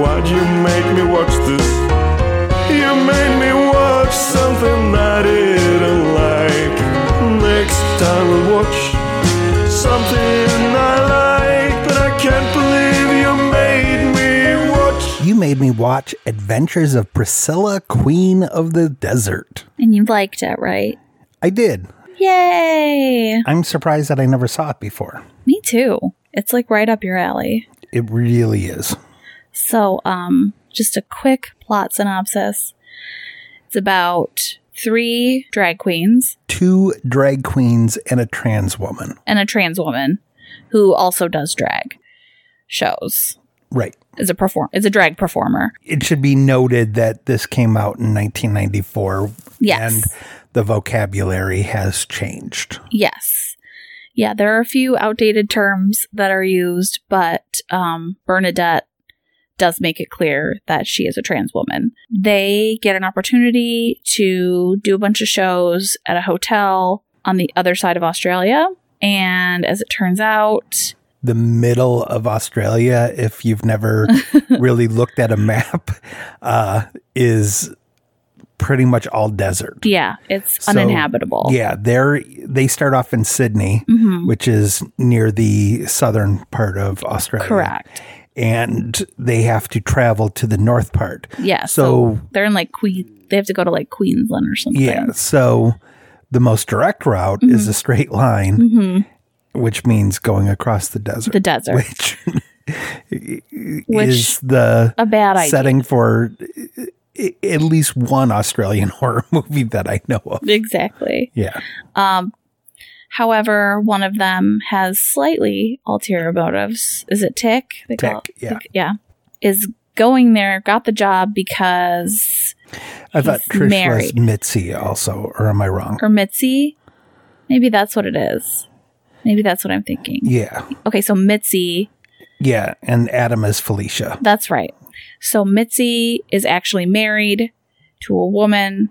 Why'd you make me watch this? You made me watch something I didn't like. Next time we'll watch something I like, but I can't believe you made me watch. You made me watch Adventures of Priscilla, Queen of the Desert. And you liked it, right? I did. Yay! I'm surprised that I never saw it before. Me too. It's like right up your alley. It really is. So, um, just a quick plot synopsis. It's about three drag queens Two drag queens and a trans woman. and a trans woman who also does drag shows. Right. Is a perform is a drag performer. It should be noted that this came out in 1994 Yes. and the vocabulary has changed. Yes. Yeah, there are a few outdated terms that are used, but um, Bernadette does make it clear that she is a trans woman. They get an opportunity to do a bunch of shows at a hotel on the other side of Australia. And as it turns out, The middle of Australia, if you've never really looked at a map, uh, is pretty much all desert. yeah, it's So, uninhabitable. Yeah, they're they start off in Sydney, Mhm. which is near the southern part of Australia. Correct. And they have to travel to the north part. Yeah. So, So- they're in like Queen. They have to go to like Queensland or something. Yeah, so the most direct route is a straight line, hmm which means going across the desert. The desert. which, Which- is the A bad idea. setting for at least one Australian horror movie that I know of. Exactly. Yeah. Um, however, one of them has slightly ulterior motives. Is it Tick? They call Tick, it- yeah. Tick, yeah. Is going there, got the job because, I thought Trish married. was Mitzi also, or am I wrong? or Mitzi, maybe that's what it is. Maybe that's what I'm thinking. Yeah. Okay, so Mitzi, Yeah. And Adam is Felicia. that's right. So Mitzi is actually married to a woman,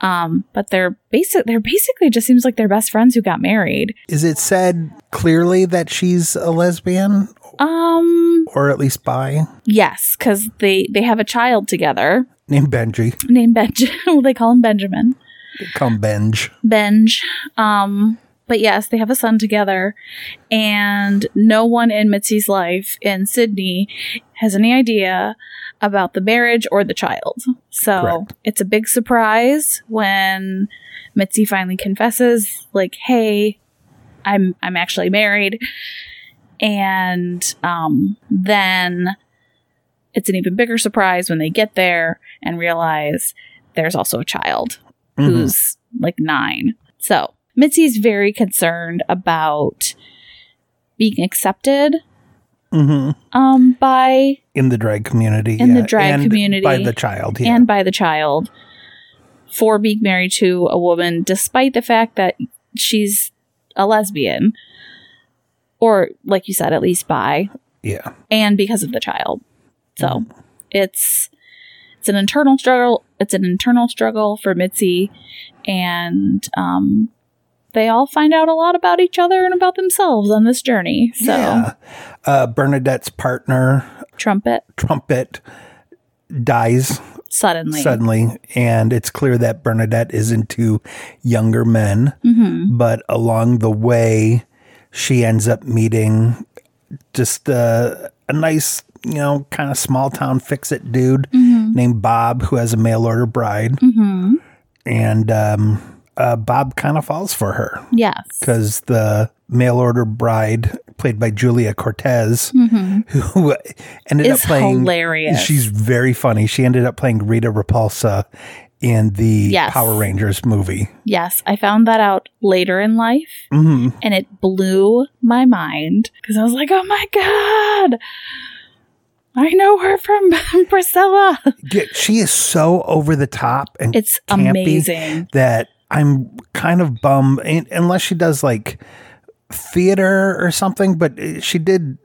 um, but they're basic. They're basically just seems like they're best friends who got married. Is it said clearly that she's a lesbian Um, or at least bi? yes, because they they have a child together. Named Benji. named Benji. well, they call him Benjamin. They call him Benj. Benj. Um, but yes, they have a son together, and no one in Mitzi's life in Sydney has any idea about the marriage or the child. So Correct. it's a big surprise when Mitzi finally confesses, like, "Hey, I'm I'm actually married," and um, then it's an even bigger surprise when they get there and realize there's also a child Mhm. who's like nine. So Mitzi's very concerned about being accepted Mhm. um, by in the drag community. In the drag and community. by the child. Yeah. and by the child for being married to a woman, despite the fact that she's a lesbian, or like you said, at least by yeah. and because of the child. So Mm-hmm. it's it's an internal struggle. It's an internal struggle for Mitzi, and um, they all find out a lot about each other and about themselves on this journey. So yeah. Uh, Bernadette's partner, trumpet Trumpet, dies suddenly. suddenly, and it's clear that Bernadette is into younger men. hmm But along the way, she ends up meeting just uh, a nice, you know, kind of small town fix it dude hmm named Bob who has a mail order bride, hmm and um, uh, Bob kind of falls for her Yes. because the mail order bride, played by Julia Cortez, hmm who ended Is up playing. hilarious. She's very funny. She ended up playing Rita Repulsa in the Yes. Power Rangers movie. Yes, I found that out later in life hmm and it blew my mind because I was like, oh my God, I know her from Priscilla. She is so over the top and It's campy amazing. that I'm kind of bummed un- unless she does like theater or something. But uh, she did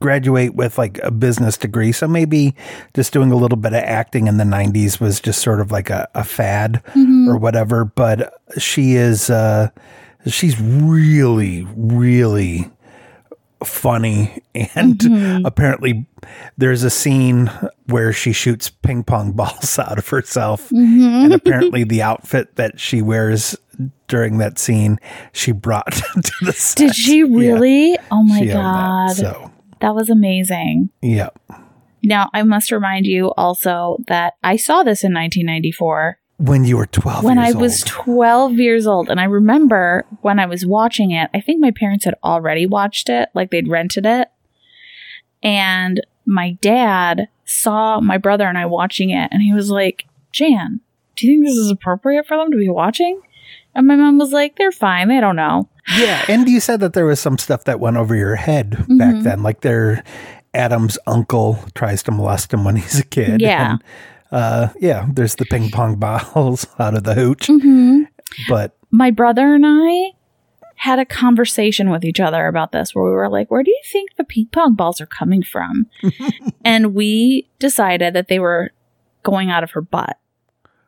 graduate with like a business degree, so maybe just doing a little bit of acting in the '90s was just sort of like a, a fad or whatever. But she is uh, she's really, really funny and mm-hmm. apparently there's a scene where she shoots ping pong balls out of herself mm-hmm. and apparently the outfit that she wears during that scene she brought to the set. Did she Yeah, really? oh my she God. that, so that was amazing. yeah Now, I must remind you also that I saw this in 1994 when you were 12 when I years was 12 years old. And I remember when I was watching it, I think my parents had already watched it, like they'd rented it. And my dad saw my brother and I watching it, and he was like, Jan, do you think this is appropriate for them to be watching? And my mom was like, they're fine. They don't know. yeah and you said that there was some stuff that went over your head back Mhm. then like their adam's uncle tries to molest him when he's a kid Yeah. and, uh yeah there's the ping pong balls out of the hooch Mm-hmm. but my brother and I had a conversation with each other about this where we were like, where do you think the ping pong balls are coming from? and we decided that they were going out of her butt.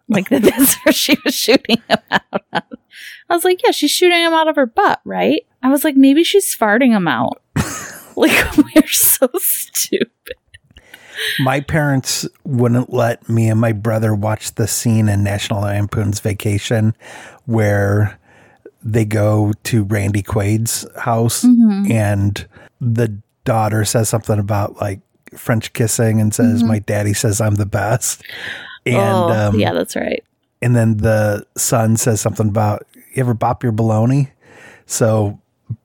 Like that that's where she was shooting them out of. I was like, yeah, she's shooting them out of her butt, right? I was like, maybe she's farting them out. like we're so stupid. My parents wouldn't let me and my brother watch the scene in National Lampoon's Vacation where they go to Randy Quaid's house Mm-hmm. and the daughter says something about like French kissing and says, Mhm. My daddy says I'm the best. And oh, um, yeah, that's right. and then the son says something about you ever bop your baloney? So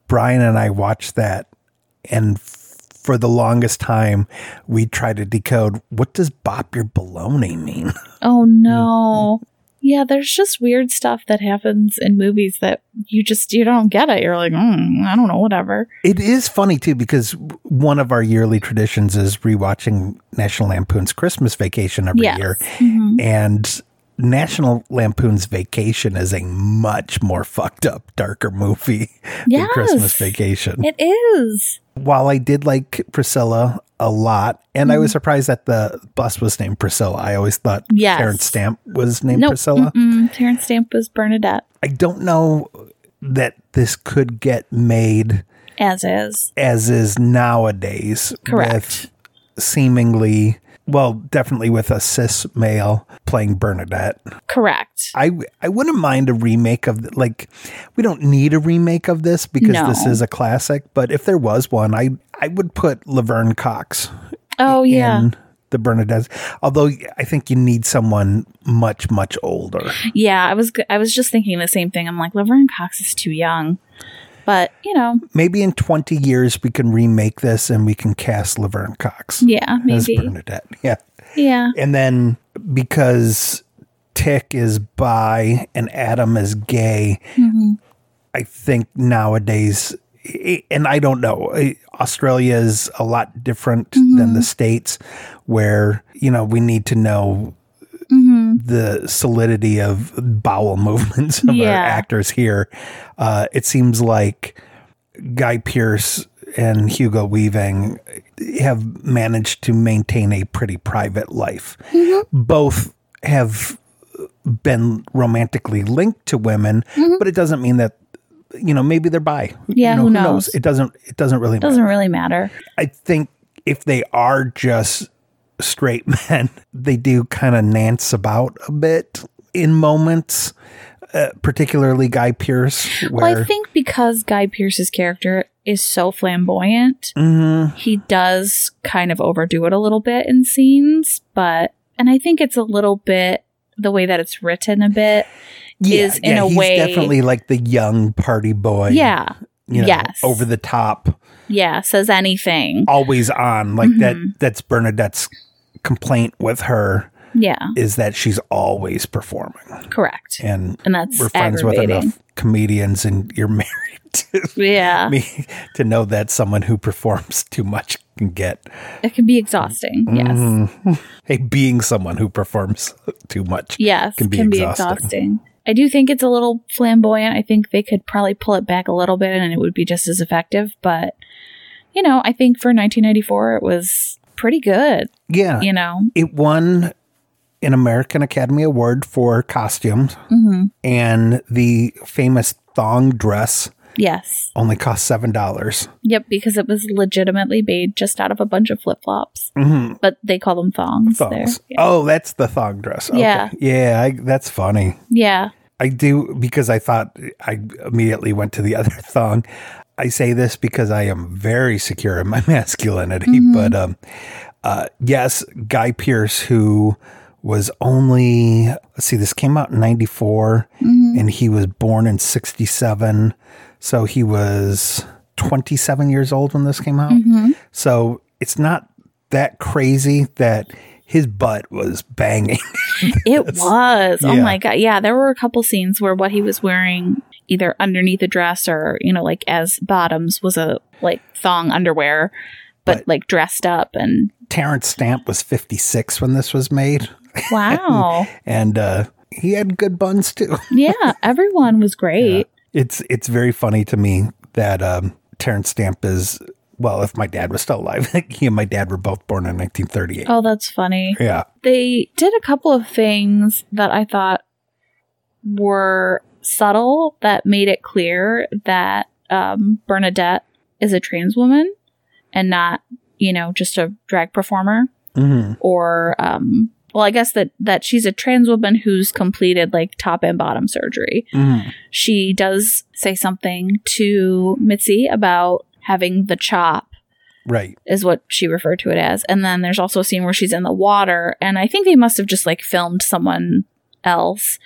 Brian and I watched that and for the longest time we try to decode what does bop your baloney mean? Oh no. Yeah, there's just weird stuff that happens in movies that you just you don't get it. You're like, mm, I don't know, whatever. It is funny too because one of our yearly traditions is rewatching National Lampoon's Christmas Vacation every Yes. year. Mhm. And National Lampoon's Vacation is a much more fucked up, darker movie than Christmas Vacation. It is. While I did like Priscilla a lot, and Mm-hmm. I was surprised that the bus was named Priscilla. I always thought Yes. Terence Stamp was named No, Priscilla. Terence Stamp was Bernadette, I don't know that this could get made as is. as is nowadays. Correct. With seemingly, well, definitely with a cis male playing Bernadette. Correct. I I wouldn't mind a remake of like we don't need a remake of this because No. this is a classic. But if there was one, I I would put Laverne Cox Oh yeah, the Bernadette. Although I think you need someone much much older. yeah. I was I was just thinking the same thing. I'm like Laverne Cox is too young, but you know, Maybe in twenty years we can remake this and we can cast Laverne Cox yeah, maybe. as Bernadette. Yeah. yeah, And then because Tick is bi and Adam is gay, hmm I think nowadays, and I don't know, Australia is a lot different than the States, where, you know, we need to know the solidity of bowel movements of our actors here. Uh, it seems like Guy Pearce and Hugo Weaving have managed to maintain a pretty private life. Both have been romantically linked to women, but it doesn't mean that you know maybe they're bi. Yeah, you know, who knows? It doesn't. It doesn't really. It doesn't matter. really matter. I think if they are just straight men, they do kind of nance about a bit in moments, uh, particularly Guy Pearce, Well, I think because Guy Pearce's character is so flamboyant, Mhm. he does kind of overdo it a little bit in scenes, but and I think it's a little bit the way that it's written a bit. is in a he's way- definitely like the young party boy. yeah. you know, yes. over the top, Yeah. Says anything. always on. Like that. Mhm. That's Bernadette's complaint with her Yeah. is that she's always performing, Correct. and And that's we're friends with enough comedians, and you're married to Yeah. me to know that someone who performs too much can get. It can be exhausting. Yes. Mhm. Hey, being someone who performs too much. Yes. Can Can be be, exhausting. exhausting. I do think it's a little flamboyant. I think they could probably pull it back a little bit and it would be just as effective. But, you know, I think for 1994, it was pretty good. Yeah, You know? it won an American Academy Award for costumes, hmm and the famous thong dress Yes. only cost seven dollars. Yep. Because it was legitimately made just out of a bunch of flip flops, Mm-hmm. but they call them thongs. there. Thongs. Yeah. Oh, that's the thong dress. Okay. Yeah. yeah, I, that's funny. yeah. I do because I thought I immediately went to the other thong. I say this because I am very secure in my masculinity, Mhm. but um, uh, yes, Guy Pearce, who was only let's see, this came out in '94, Mhm. and he was born in '67, so he was 27 years old when this came out. Mhm. So it's not that crazy that his butt was banging. It was. Oh my god. Yeah, there were a couple scenes where what he was wearing either underneath a dress or, you know, like as bottoms was a like thong underwear, but, But- like dressed up and Terence Stamp was 56 when this was made. wow. and uh, he had good buns too. yeah, everyone was great. It's it's very funny to me that um, Terence Stamp is well. If my dad was still alive, he and my dad were both born in 1938. Oh, that's funny. Yeah, They did a couple of things that I thought were subtle that made it clear that um, Bernadette is a trans woman and not, you know, just a drag performer. hmm or um well i guess that that she's a trans woman who's completed like top and bottom surgery hmm she does say something to mitzi about having the chop right. is what she referred to it as and then there's also a scene where she's in the water and i think they must have just like filmed someone else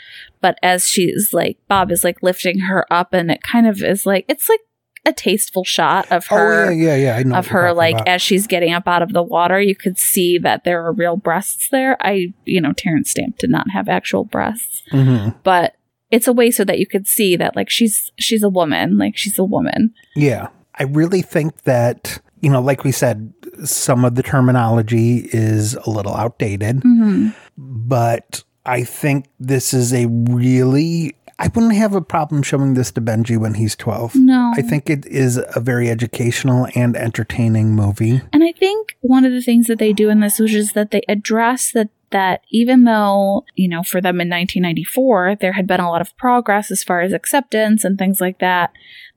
but as she's like bob is like lifting her up and it kind of is like it's like a tasteful shot of her oh yeah, yeah, yeah. I know of her like about. as she's getting up out of the water you could see that there are real breasts there i you know terence stamp did not have actual breasts Mhm. but it's a way so that you could see that like she's she's a woman like she's a woman Yeah, I really think that you know, like we said, some of the terminology is a little outdated. mm-hmm. but I think this is a really. I wouldn't have a problem showing this to Benji when he's 12. no I think it is a very educational and entertaining movie. and i think one of the things that they do in this which is that they address that that even though you know for them in 1994 there had been a lot of progress as far as acceptance and things like that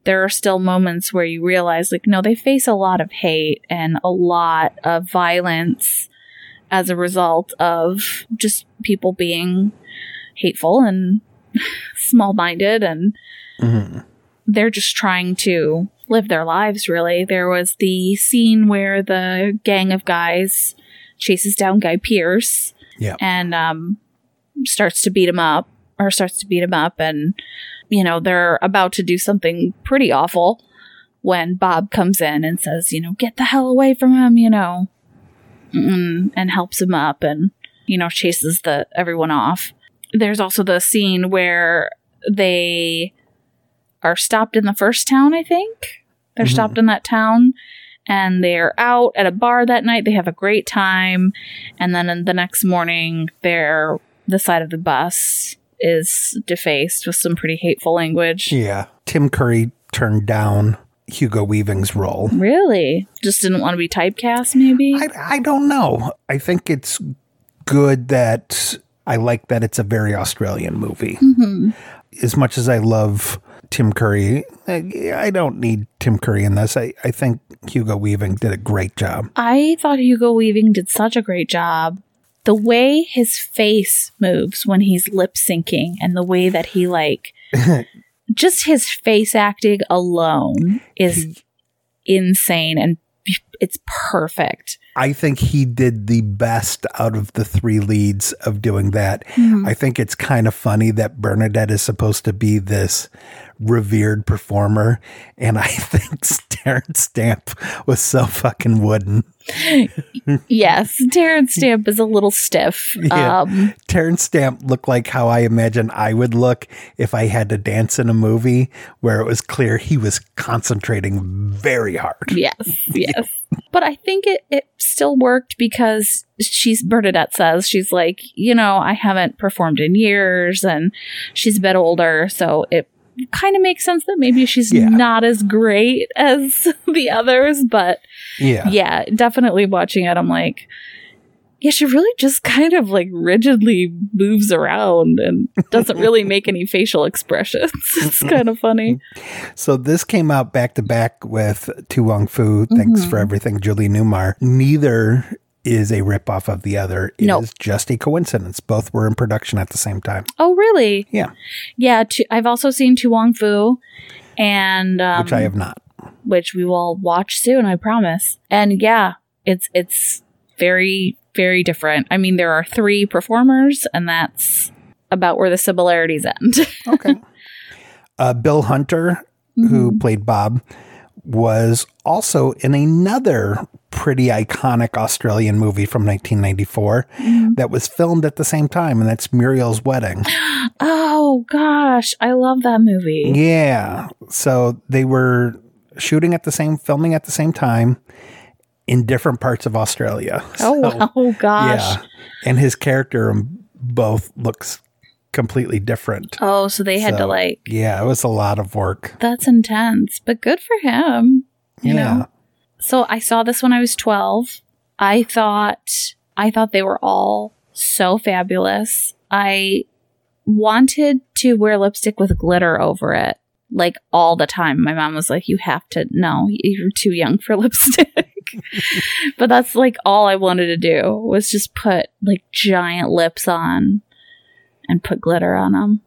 there are still moments where you realize like no they face a lot of hate and a lot of violence as a result of just people being hateful and small-minded and Mhm. they're just trying to live their lives really there was the scene where the gang of guys chases down guy pearce Yeah. and um starts to beat him up or starts to beat him up and you know they're about to do something pretty awful when bob comes in and says you know get the hell away from him you know mm, and helps him up and you know chases the everyone off. There's also the scene where they are stopped in the first town i think. They're Mhm. stopped in that town and they're out at a bar that night. They have a great time. And then in the next morning they're the side of the bus is defaced with some pretty hateful language. Yeah. Tim Curry turned down Hugo Weaving's role. really just didn't want to be typecast maybe I, I don't know. I think it's good that I like that it's a very Australian movie. hmm As much as I love Tim Curry, I, I don't need Tim Curry in this. I, I think Hugo Weaving did a great job. I thought Hugo Weaving did such a great job. The way his face moves when he's lip syncing and the way that he like just his face acting alone is He- insane and it's perfect. I think he did the best out of the three leads of doing that. Mhm. I think it's kind of funny that Bernadette is supposed to be this revered performer, and I think Terence Stamp was so fucking wooden. Yes, Terence Stamp is a little stiff. Yeah. Um, Terence Stamp looked like how I imagine I would look if I had to dance in a movie where it was clear he was concentrating very hard. yes, yes. But I think it, it still worked because she's Bernadette says she's like, you know, I haven't performed in years and she's a bit older, so it kind of makes sense that maybe she's Yeah. not as great as the others, but Yeah. yeah, definitely watching it, I'm like, yeah, she really just kind of like rigidly moves around and doesn't really make any facial expressions. It's kind of funny. So this came out back to back with To Wong Foo, Thanks Mhm. for Everything, Julie Newmar. Neither is a ripoff of the other. It is No. just a coincidence. Both were in production at the same time, Oh, really? Yeah. Yeah. Tu- I've also seen To Wong Foo, and um, which I have not. which we will watch soon. I promise. And yeah, it's it's very very different. I mean, there are three performers, and that's about where the similarities end. Okay. uh, Bill Hunter, who Mm-hmm. played Bob, was also in another pretty iconic Australian movie from 1994 Mhm. that was filmed at the same time, and that's Muriel's Wedding. Oh gosh, I love that movie. Yeah. So they were shooting at the same, filming at the same time in different parts of Australia. Oh So, oh gosh. Yeah. And his character both looks completely different. Oh, so they had to like. Yeah, it was a lot of work. That's intense, but good for him. You yeah. know. So I saw this when I was 12. I thought I thought they were all so fabulous. I wanted to wear lipstick with glitter over it like all the time. My mom was like, "You have to no, you're too young for lipstick." but that's like all I wanted to do was just put like giant lips on and put glitter on them.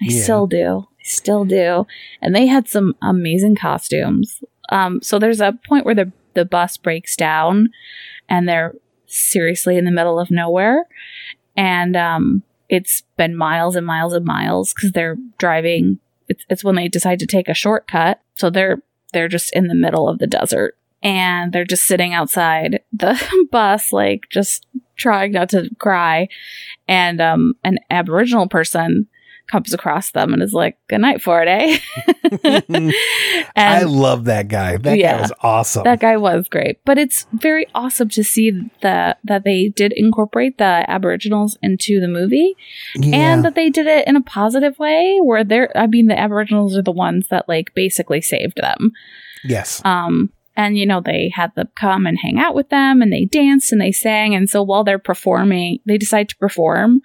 I Yeah. still do. I still do. And they had some amazing costumes. Um, so there's a point where the the bus breaks down, and they're seriously in the middle of nowhere, and um, it's been miles and miles and miles because they're driving. It's it's when they decide to take a shortcut, so they're they're just in the middle of the desert, and they're just sitting outside the bus, like just trying not to cry, and um, an Aboriginal person comes across them and is like, "Good night for it, eh?" I love that guy. That guy was awesome. that guy was great. But it's very awesome to see that that they did incorporate the Aboriginals into the movie yeah. and that they did it in a positive way where they're I mean the Aboriginals are the ones that like basically saved them. yes. Um and you know they had them come and hang out with them and they danced and they sang and so while they're performing they decide to perform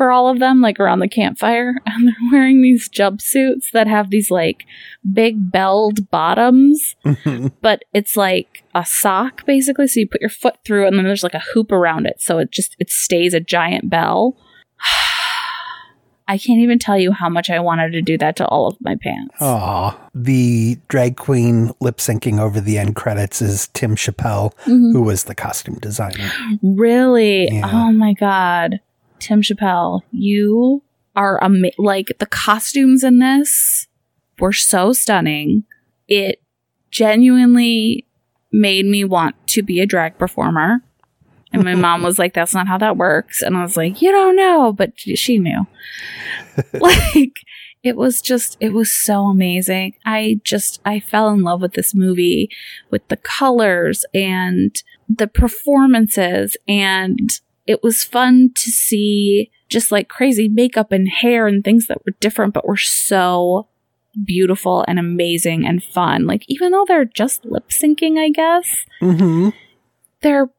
for all of them like around the campfire and they're wearing these jumpsuits that have these like big belled bottoms but it's like a sock basically so you put your foot through and then there's like a hoop around it so it just it stays a giant bell i can't even tell you how much i wanted to do that to all of my pants Aw. The drag queen lip syncing over the end credits is Tim Chappel, Mhm. who was the costume designer. Really? Yeah. Oh my god. Tim Chappel, you are ama- like the costumes in this were so stunning. It genuinely made me want to be a drag performer. And my mom was like, that's not how that works. And I was like, you don't know. But she knew. like, it was just, it was so amazing. I just, I fell in love with this movie with the colors and the performances. And it was fun to see just like crazy makeup and hair and things that were different, but were so beautiful and amazing and fun. Like, even though they're just lip syncing, I guess, Mm-hmm. they're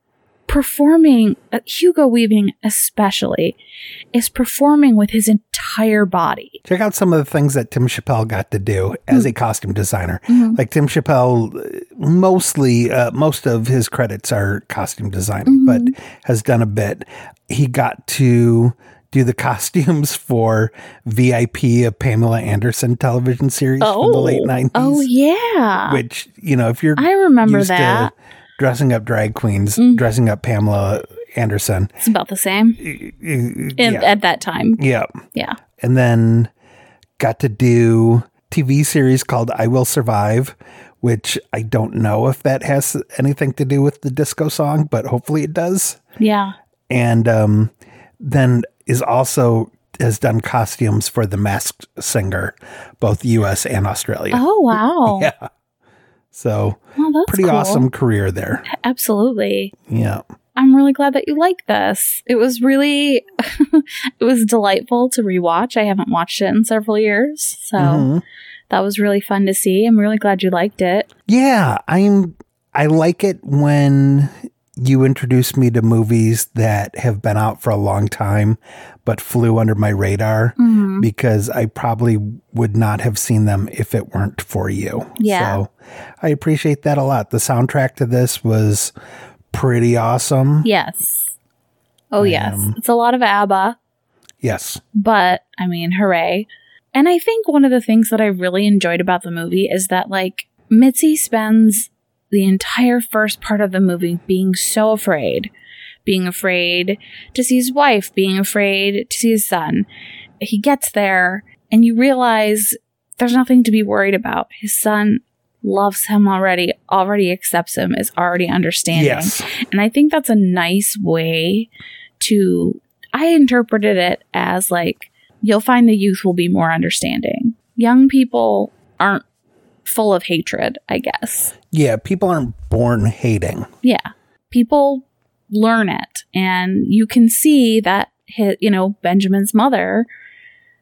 performing, uh, Hugo Weaving especially, is performing with his entire body. Check out some of the things that Tim Chappel got to do as a costume designer. Mhm. Like Tim Chappel, uh, mostly, uh, most of his credits are costume designing, but has done a bit. He got to do the costumes for VIP, a Pamela Anderson television series from the late 90s. Oh, yeah. Which, you know, if you're I remember that. to dressing up drag queens, Mm. dressing up Pamela Anderson. It's about the same in, yeah. at that time. yeah. Yeah. And then got to do TV series called I Will Survive, which I don't know if that has anything to do with the disco song, but hopefully it does. Yeah. And um, then is also has done costumes for the Masked Singer, both U.S. and Australia. Oh wow. Yeah. So Well, pretty cool. awesome career there. Absolutely. Yeah. I'm really glad that you like this. It was really it was delightful to rewatch. I haven't watched it in several years. So Mhm. that was really fun to see. I'm really glad you liked it. Yeah, I'm I like it when you introduced me to movies that have been out for a long time but flew under my radar Mhm. because I probably would not have seen them if it weren't for you. Yeah. So I appreciate that a lot. The soundtrack to this was pretty awesome. Yes. Oh yes. Um, It's a lot of ABBA. Yes. but I mean, hooray. And I think one of the things that I really enjoyed about the movie is that, like, Mitzi spends the entire first part of the movie being so afraid, being afraid to see his wife, being afraid to see his son. He gets there, and you realize there's nothing to be worried about. His son loves him already, already accepts him, is already understanding. Yes. And I think that's a nice way to. I interpreted it as like, you'll find the youth will be more understanding. Young people aren't full of hatred, I guess. Yeah, people aren't born hating. Yeah. People learn it. And you can see that, his, you know, Benjamin's mother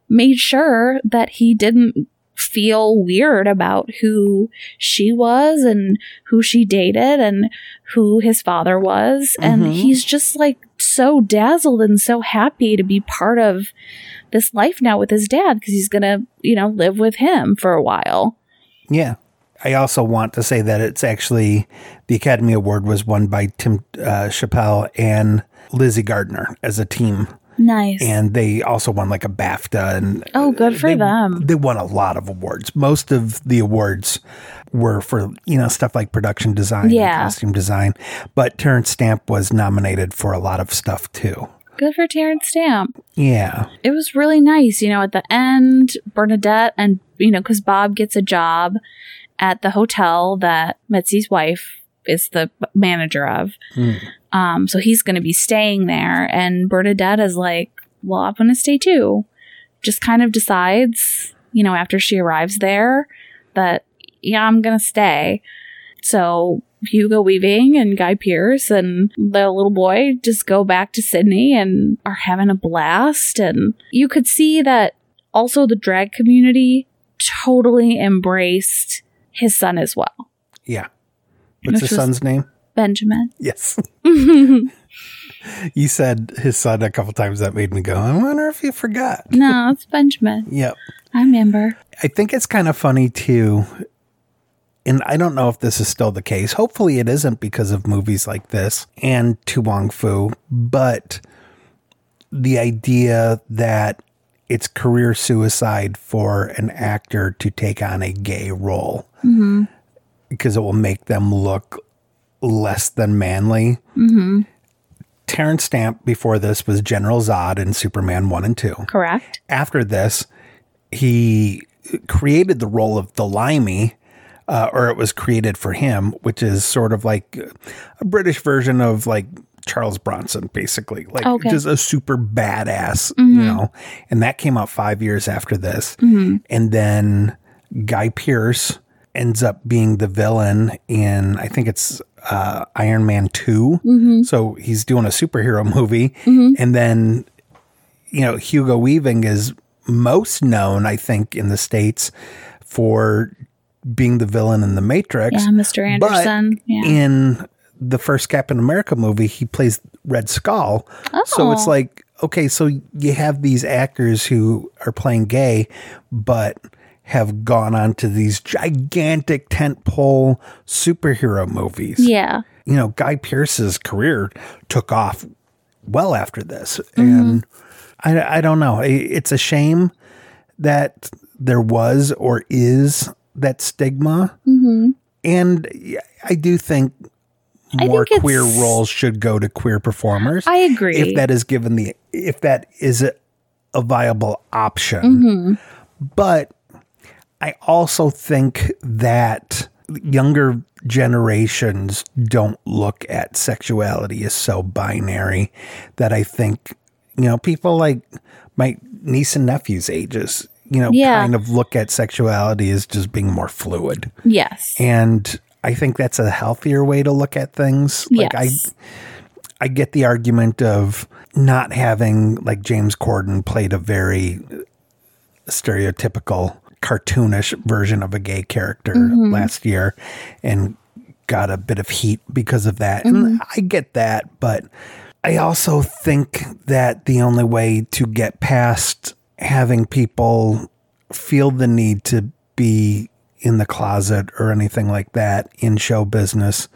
made sure that he didn't feel weird about who she was and who she dated and who his father was. And Mhm. he's just like so dazzled and so happy to be part of this life now with his dad because he's going to, you know, live with him for a while. Yeah. I also want to say that it's actually the Academy Award was won by Tim uh, Chappel and Lizzy Gardiner as a team. Nice. And they also won like a BAFTA and oh, good for they, them. They won a lot of awards. Most of the awards were for, you know, stuff like production design Yeah. and costume design. But Terence Stamp was nominated for a lot of stuff too. Good for Terence Stamp. Yeah. it was really nice. You know, at the end, Bernadette and, you know, because Bob gets a job at the hotel that Mitzi's wife is the manager of. Hmm. Um, so he's going to be staying there. And Bernadette is like, well, I'm going to stay too. Just kind of decides, you know, after she arrives there that, yeah, I'm going to stay. So Hugo Weaving and Guy Pearce and the little boy just go back to Sydney and are having a blast. And you could see that also the drag community totally embraced his son as well, Yeah. What's his son's name? Benjamin. Yes. You said his son a couple times. That made me go, I wonder if you forgot. no, it's Benjamin. Yep. I remember. I think it's kind of funny too. And I don't know if this is still the case. Hopefully it isn't because of movies like this and To Wong Foo, but the idea that it's career suicide for an actor to take on a gay role Mm-hmm. because it will make them look less than manly. Mm-hmm. Terence Stamp before this was General Zod in Superman 1 and 2. Correct. after this, he created the role of the Limey, uh, or it was created for him, which is sort of like a British version of like Charles Bronson, basically, like Okay. just a super badass, you know. And that came out five years after this, and then Guy Pearce ends up being the villain in I think it's uh, Iron Man 2 So he's doing a superhero movie, and then you know, Hugo Weaving is most known, I think, in the States for being the villain in The Matrix. Yeah, Mr. Anderson. yeah. In the first Captain America movie, he plays Red Skull. Oh. So it's Oh. like, okay, so you have these actors who are playing gay, but have gone on to these gigantic tentpole superhero movies yeah. you know, Guy Pearce's career took off well after this. Mm-hmm. And I, I don't know. It's a shame that there was or is that stigma. Mm-hmm. And I do think more queer roles should go to queer performers. I agree. if that is given the if that is a, a viable option. Mm-hmm. But I also think that younger generations don't look at sexuality as so binary that I think you know people like my niece and nephew's ages you know Yeah. kind of look at sexuality as just being more fluid yes. and I think that's a healthier way to look at things. Like Yes. I I get the argument of not having like James Corden played a very stereotypical cartoonish version of a gay character mm-hmm. last year and got a bit of heat because of that. And mm-hmm. I get that, but I also think that the only way to get past having people feel the need to be in the closet or anything like that in show business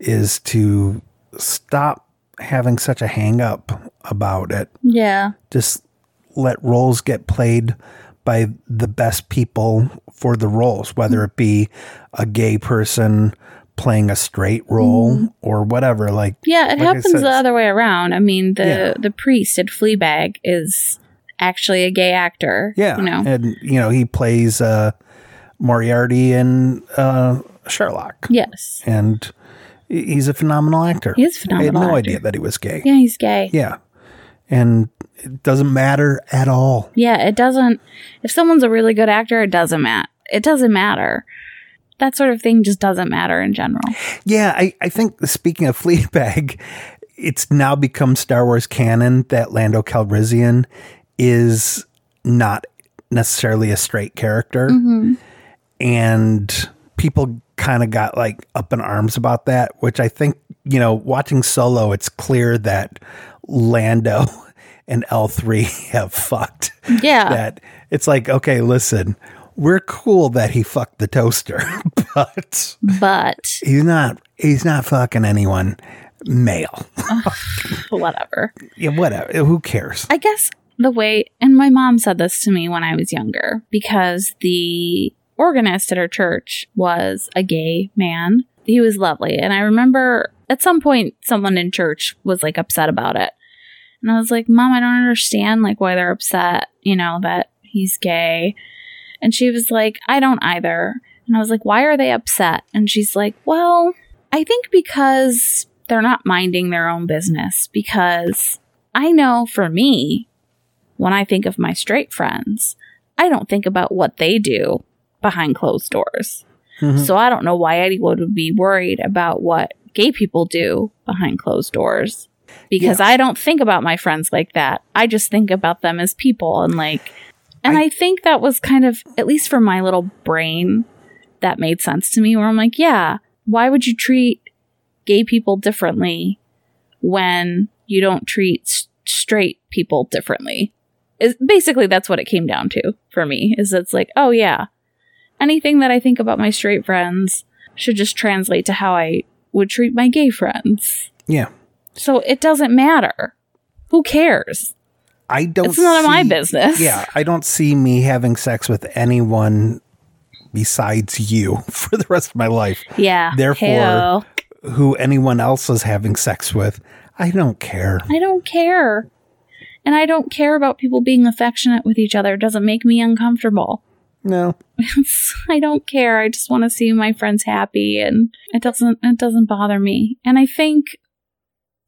is to stop having such a hang up about it. yeah. Just let roles get played by the best people for the roles, whether it be a gay person playing a straight role mm-hmm. or whatever. Like, Yeah, it Like happens said, the other way around. I mean, the Yeah. the priest at Fleabag is actually a gay actor. yeah. you know. And, you know, he plays uh, Moriarty in uh, Sherlock. yes, And he's a phenomenal actor. He is a I had phenomenal no actor. idea that he was gay. yeah, he's gay. Yeah. And it doesn't matter at all. Yeah, it doesn't. If someone's a really good actor, it doesn't matter. It doesn't matter. That sort of thing just doesn't matter in general. Yeah, I, I think speaking of Fleabag, it's now become Star Wars canon that Lando Calrissian is not necessarily a straight character. And people kind of got like up in arms about that, which I think, you know, watching Solo, it's clear that Lando and L3 have fucked. Yeah, that it's like, okay, listen, we're cool that he fucked the toaster, but but he's not he's not fucking anyone male. whatever. Yeah, whatever. Who cares? I guess the way, and my mom said this to me when I was younger because the organist at our church was a gay man. He was lovely. And I remember at some point someone in church was like upset about it. And I was like, Mom, I don't understand like why they're upset, you know, that he's gay. And she was like, I don't either. And I was like, why are they upset? And she's like, well, I think because they're not minding their own business. Because I know for me, when I think of my straight friends, I don't think about what they do behind closed doors. Mhm. So I don't know why anyone would be worried about what gay people do behind closed doors. Because I don't think about my friends like that. I just think about them as people and like and I, think that was kind of at least for my little brain that made sense to me where I'm like, yeah, why would you treat gay people differently when you don't treat s- straight people differently? Is basically that's what it came down to for me. Is it's like, oh yeah, anything that I think about my straight friends should just translate to how I would treat my gay friends. Yeah. So it doesn't matter. Who cares? I don't It's none of my business. Yeah, I don't see me having sex with anyone besides you for the rest of my life. Yeah. Therefore- Heyo. Who anyone else is having sex with, I don't care. I don't care. And I don't care about people being affectionate with each other. It doesn't make me uncomfortable. No. I don't care. I just want to see my friends happy and it doesn't it doesn't bother me. And I think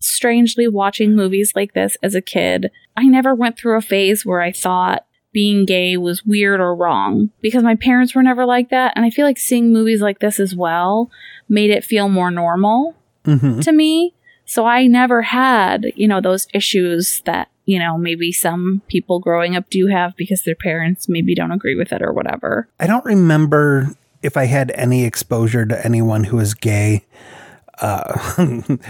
strangely watching movies like this as a kid, I never went through a phase where I thought being gay was weird or wrong because my parents were never like that and I feel like seeing movies like this as well made it feel more normal hmm to me. So I never had, you know, those issues that, you know, maybe some people growing up do have because their parents maybe don't agree with it or whatever. I don't remember if I had any exposure to anyone who is gay, uh,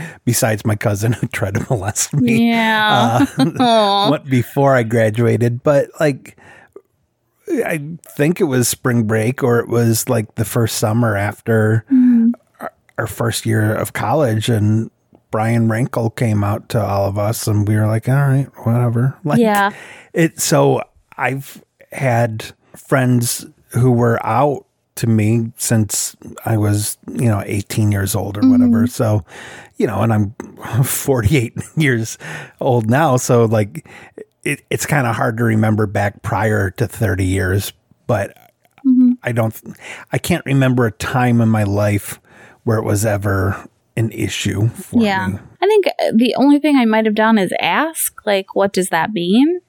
besides my cousin who tried to molest me. Yeah. What before I graduated, but like I think it was spring break or it was like the first summer after Mm. our, our first year of college and Brian Rankle came out to all of us and we were like, all right, whatever. Like Yeah. it so I've had friends who were out to me since I was, you know, 18 years old or whatever. Mm-hmm. So, you know, and I'm 48 years old now. So, like, it, it's kind of hard to remember back prior to 30 years, but mm-hmm. I don't, I can't remember a time in my life where it was ever an issue for yeah. me. I think uh, the only thing I might have done is ask, like, what does that mean?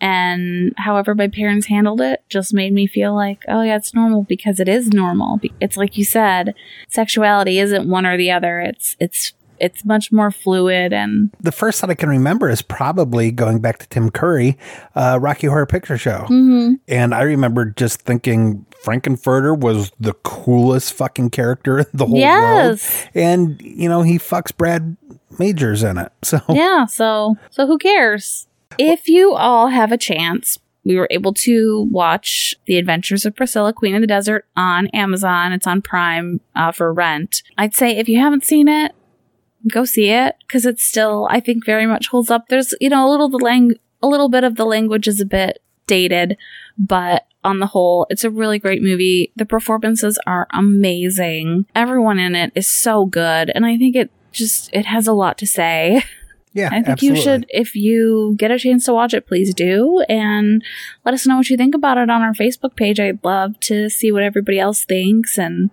And however my parents handled it just made me feel like, oh, yeah, it's normal because it is normal. It's like you said, sexuality isn't one or the other. It's, it's, it's much more fluid and The first that I can remember is probably going back to Tim Curry, uh, Rocky Horror Picture Show. Mm-hmm. And I remember just thinking Frank-N-Furter was the coolest fucking character in the whole Yes. world. And, you know, he fucks Brad Majors in it. So, yeah so so who cares if you all have a chance we were able to watch the adventures of priscilla queen of the desert on amazon it's on prime uh, for rent i'd say if you haven't seen it go see it because it's still i think very much holds up there's you know a little the lang- a little bit of the language is a bit dated but on the whole it's a really great movie the performances are amazing everyone in it is so good and i think it just it has a lot to say yeah, I think absolutely. you should, if you get a chance to watch it, please do. And let us know what you think about it on our Facebook page. I'd love to see what everybody else thinks. And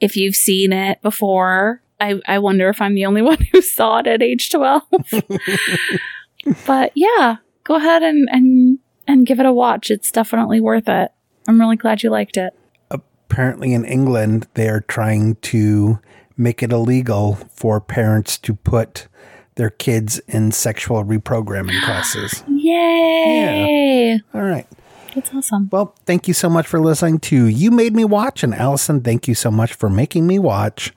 if you've seen it before, I, I wonder if I'm the only one who saw it at age 12. but yeah, go ahead and, and, and give it a watch. It's definitely worth it. I'm really glad you liked it. Apparently in England, they're trying to make it illegal for parents to put their kids in sexual reprogramming classes. Yay! All right. That's awesome. Well, thank you so much for listening to You Made Me Watch. And Allison, thank you so much for making me watch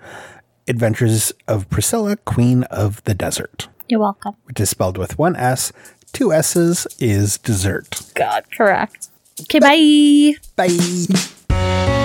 Adventures of Priscilla, Queen of the Desert, You're welcome. which is spelled with one S. Two S's is dessert. God, correct. Okay, bye. Bye.